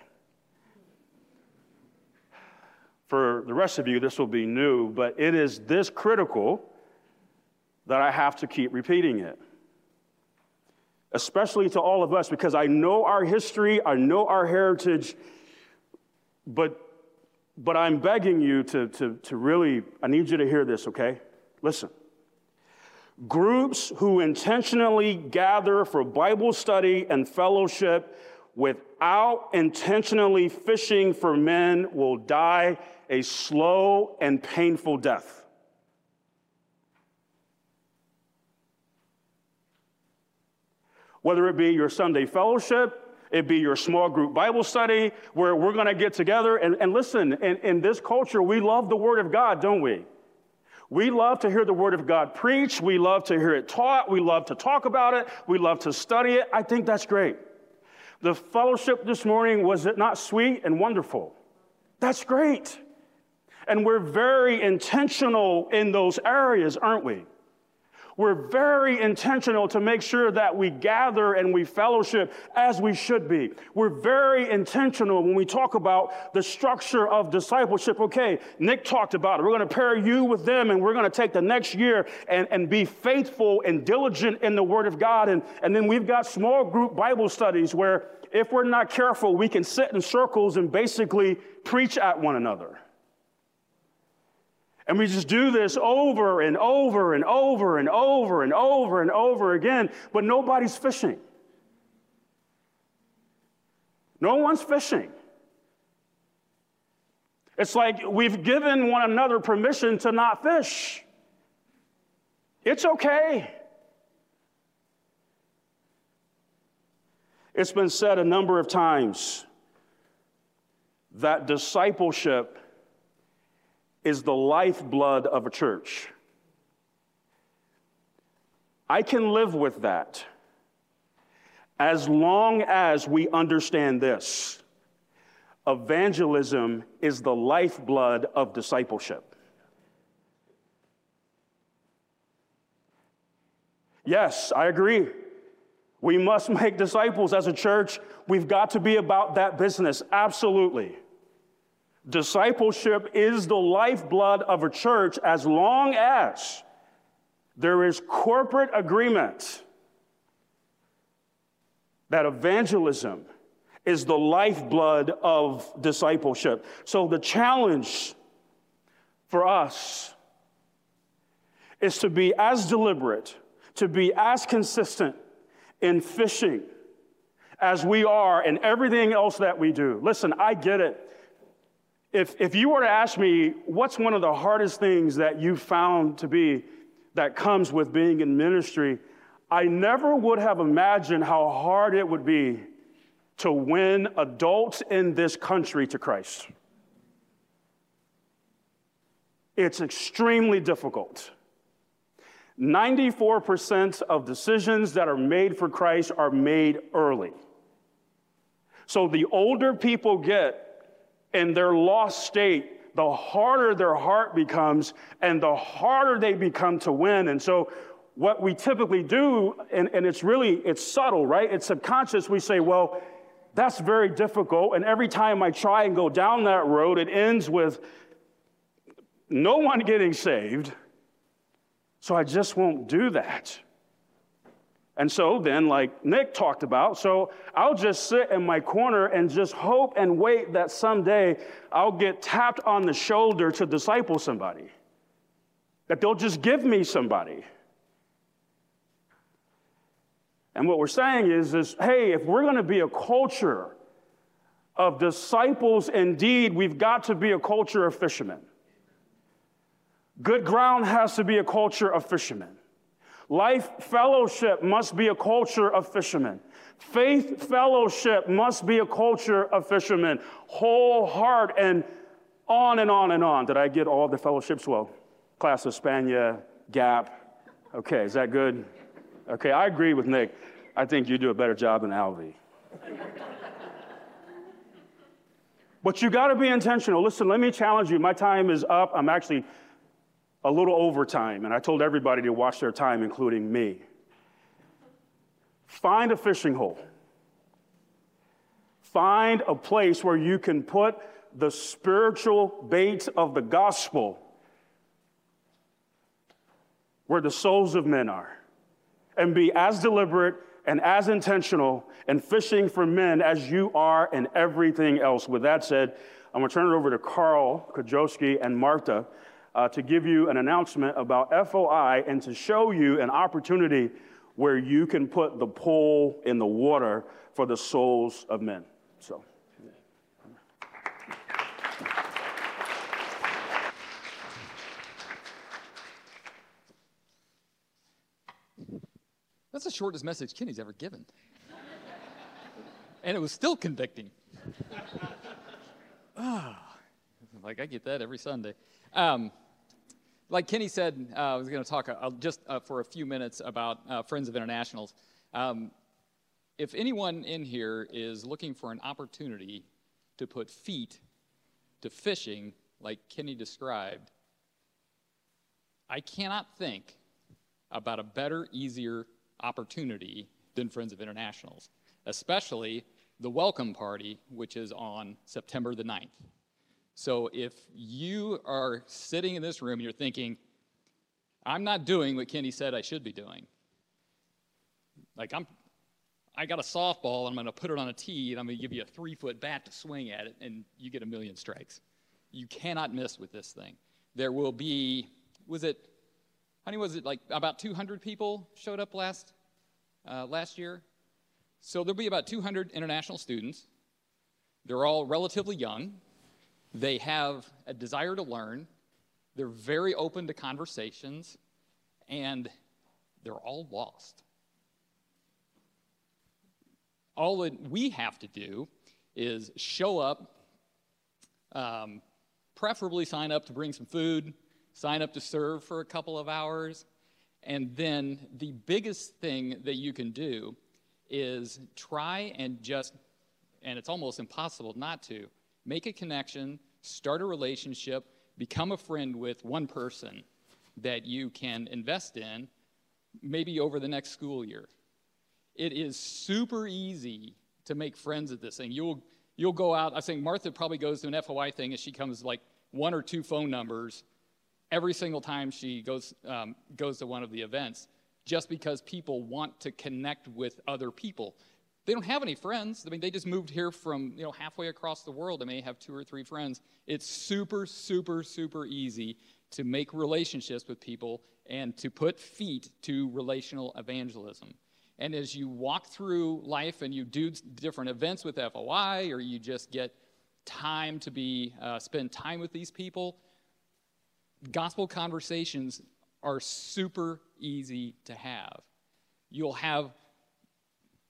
For the rest of you, this will be new, but it is this critical that I have to keep repeating it especially to all of us, because I know our history, I know our heritage, but, but I'm begging you to, to, to really, I need you to hear this, okay? Listen. Groups who intentionally gather for Bible study and fellowship without intentionally fishing for men will die a slow and painful death. Whether it be your Sunday fellowship, it be your small group Bible study, where we're going to get together. And, and listen, in, in this culture, we love the Word of God, don't we? We love to hear the Word of God preached. We love to hear it taught. We love to talk about it. We love to study it. I think that's great. The fellowship this morning, was it not sweet and wonderful? That's great. And we're very intentional in those areas, aren't we? We're very intentional to make sure that we gather and we fellowship as we should be. We're very intentional when we talk about the structure of discipleship. Okay, Nick talked about it. We're going to pair you with them and we're going to take the next year and, and be faithful and diligent in the Word of God. And, and then we've got small group Bible studies where if we're not careful, we can sit in circles and basically preach at one another. And we just do this over and over and over and over and over and over again, but nobody's fishing. No one's fishing. It's like we've given one another permission to not fish. It's okay. It's been said a number of times that discipleship is the lifeblood of a church. I can live with that as long as we understand this. Evangelism is the lifeblood of discipleship. Yes, I agree. We must make disciples as a church. We've got to be about that business. Absolutely. Discipleship is the lifeblood of a church as long as there is corporate agreement that evangelism is the lifeblood of discipleship. So the challenge for us is to be as deliberate, to be as consistent in fishing as we are in everything else that we do. Listen, I get it if, if you were to ask me, what's one of the hardest things that you found to be that comes with being in ministry, I never would have imagined how hard it would be to win adults in this country to Christ. It's extremely difficult. 94% of decisions that are made for Christ are made early. So the older people get, in their lost state, the harder their heart becomes and the harder they become to win. And so what we typically do, and, and it's really, it's subtle, right? It's subconscious. We say, well, that's very difficult. And every time I try and go down that road, it ends with no one getting saved. So I just won't do that. And so then, like Nick talked about, so I'll just sit in my corner and just hope and wait that someday I'll get tapped on the shoulder to disciple somebody, that they'll just give me somebody. And what we're saying is, is hey, if we're going to be a culture of disciples indeed, we've got to be a culture of fishermen. Good ground has to be a culture of fishermen. Life fellowship must be a culture of fishermen. Faith fellowship must be a culture of fishermen. Whole heart and on and on and on. Did I get all the fellowships? Well, Class of Spania, Gap. Okay, is that good? Okay, I agree with Nick. I think you do a better job than Alvy. but you got to be intentional. Listen, let me challenge you. My time is up. I'm actually a little overtime, and I told everybody to watch their time, including me. Find a fishing hole. Find a place where you can put the spiritual bait of the gospel where the souls of men are and be as deliberate and as intentional in fishing for men as you are in everything else. With that said, I'm going to turn it over to Carl Kajowski and Martha uh, to give you an announcement about FOI and to show you an opportunity where you can put the pole in the water for the souls of men. So. That's the shortest message Kenny's ever given. and it was still convicting. Ah, like I get that every Sunday. Um, like Kenny said, uh, I was going to talk uh, just uh, for a few minutes about uh, Friends of Internationals. Um, if anyone in here is looking for an opportunity to put feet to fishing, like Kenny described, I cannot think about a better, easier opportunity than Friends of Internationals, especially the welcome party, which is on September the 9th. So if you are sitting in this room and you're thinking, I'm not doing what Kenny said I should be doing, like I'm, I got a softball and I'm going to put it on a tee and I'm going to give you a three foot bat to swing at it and you get a million strikes. You cannot miss with this thing. There will be, was it, how many was it? Like about 200 people showed up last, uh, last year. So there'll be about 200 international students. They're all relatively young. They have a desire to learn. They're very open to conversations. And they're all lost. All that we have to do is show up, um, preferably sign up to bring some food, sign up to serve for a couple of hours. And then the biggest thing that you can do is try and just, and it's almost impossible not to, make a connection, start a relationship, become a friend with one person that you can invest in maybe over the next school year. It is super easy to make friends at this thing. You'll, you'll go out, I think Martha probably goes to an FOI thing and she comes like one or two phone numbers every single time she goes, um, goes to one of the events just because people want to connect with other people. They don't have any friends. I mean, they just moved here from you know halfway across the world. They may have two or three friends. It's super, super, super easy to make relationships with people and to put feet to relational evangelism. And as you walk through life and you do different events with FOI, or you just get time to be uh, spend time with these people, gospel conversations are super easy to have. You'll have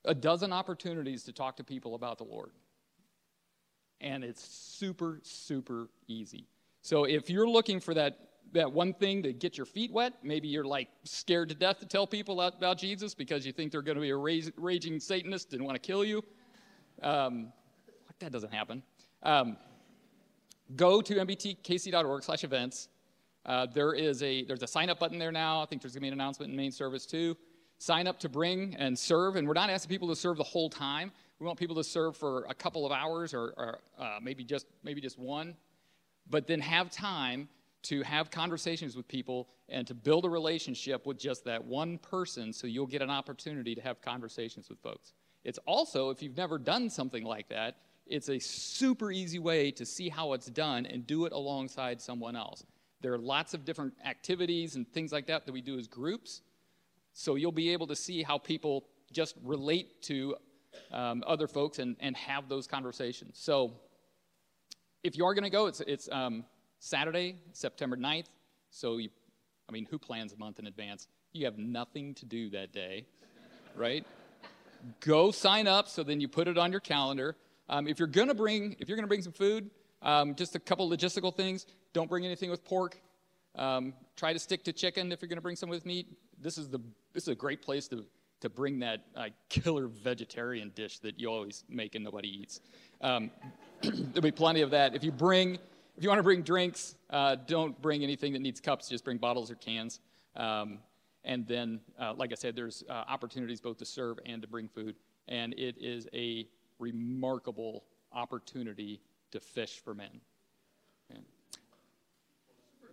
a dozen opportunities to talk to people about the Lord. And it's super, super easy. So if you're looking for that, that one thing to get your feet wet, maybe you're like scared to death to tell people about Jesus because you think they're going to be a raging Satanist and want to kill you. Um, that doesn't happen. Um, go to mbtkc.org slash events. Uh, there is a, there's a sign up button there now. I think there's going to be an announcement in main service too sign up to bring and serve. And we're not asking people to serve the whole time. We want people to serve for a couple of hours or, or uh, maybe just maybe just one, but then have time to have conversations with people and to build a relationship with just that one person so you'll get an opportunity to have conversations with folks. It's also, if you've never done something like that, it's a super easy way to see how it's done and do it alongside someone else. There are lots of different activities and things like that that we do as groups. So you'll be able to see how people just relate to um, other folks and, and have those conversations. So if you are going to go, it's, it's um, Saturday, September 9th. So, you, I mean, who plans a month in advance? You have nothing to do that day, right? Go sign up so then you put it on your calendar. Um, if you're going to bring, if you're going to bring some food, um, just a couple logistical things. Don't bring anything with pork. Um, try to stick to chicken if you're going to bring some with meat this is the this is a great place to to bring that uh, killer vegetarian dish that you always make and nobody eats. Um, there'll be plenty of that. If you bring if you want to bring drinks, uh, don't bring anything that needs cups. Just bring bottles or cans. Um, and then, uh, like I said, there's uh, opportunities both to serve and to bring food. And it is a remarkable opportunity to fish for men.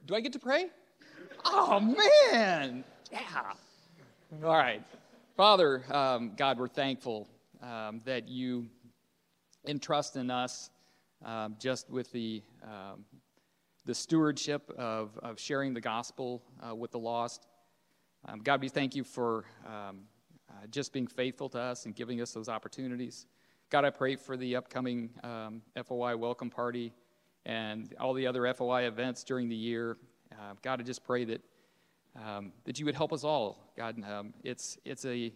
Do I get to pray? Oh, man. Yeah. All right. Father, um, God, we're thankful um, that you entrust in us um, just with the, um, the stewardship of, of sharing the gospel uh, with the lost. Um, God, we thank you for um, uh, just being faithful to us and giving us those opportunities. God, I pray for the upcoming FOI welcome party and all the other FOI events during the year. Uh, God, I just pray that, um, that you would help us all. God, um, it's, it's, a,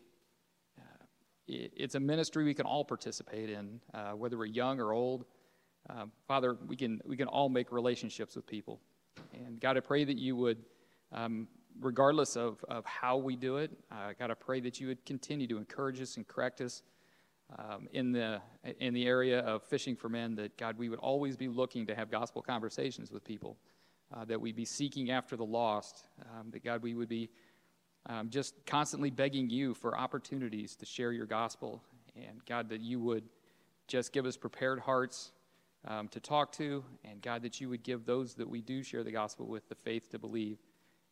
uh, it's a ministry we can all participate in, uh, whether we're young or old. Um, Father, we can, we can all make relationships with people. And God, I pray that you would, um, regardless of, of how we do it, uh, God, I pray that you would continue to encourage us and correct us. Um, in the in the area of fishing for men that God we would always be looking to have gospel conversations with people uh, that we be seeking after the lost, um, that God, we would be um, just constantly begging you for opportunities to share your gospel. And God, that you would just give us prepared hearts um, to talk to. And God, that you would give those that we do share the gospel with the faith to believe.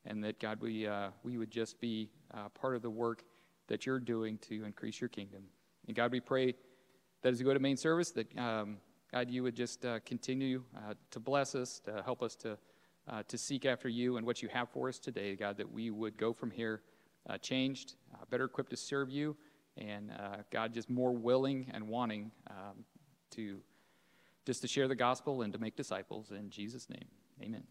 And that, God, we, uh, we would just be uh, part of the work that you're doing to increase your kingdom. And God, we pray that as we go to main service, that um, God, you would just uh, continue uh, to bless us, to help us to, uh, to seek after you and what you have for us today, God, that we would go from here uh, changed, uh, better equipped to serve you, and uh, God, just more willing and wanting um, to just to share the gospel and to make disciples. In Jesus' name, amen.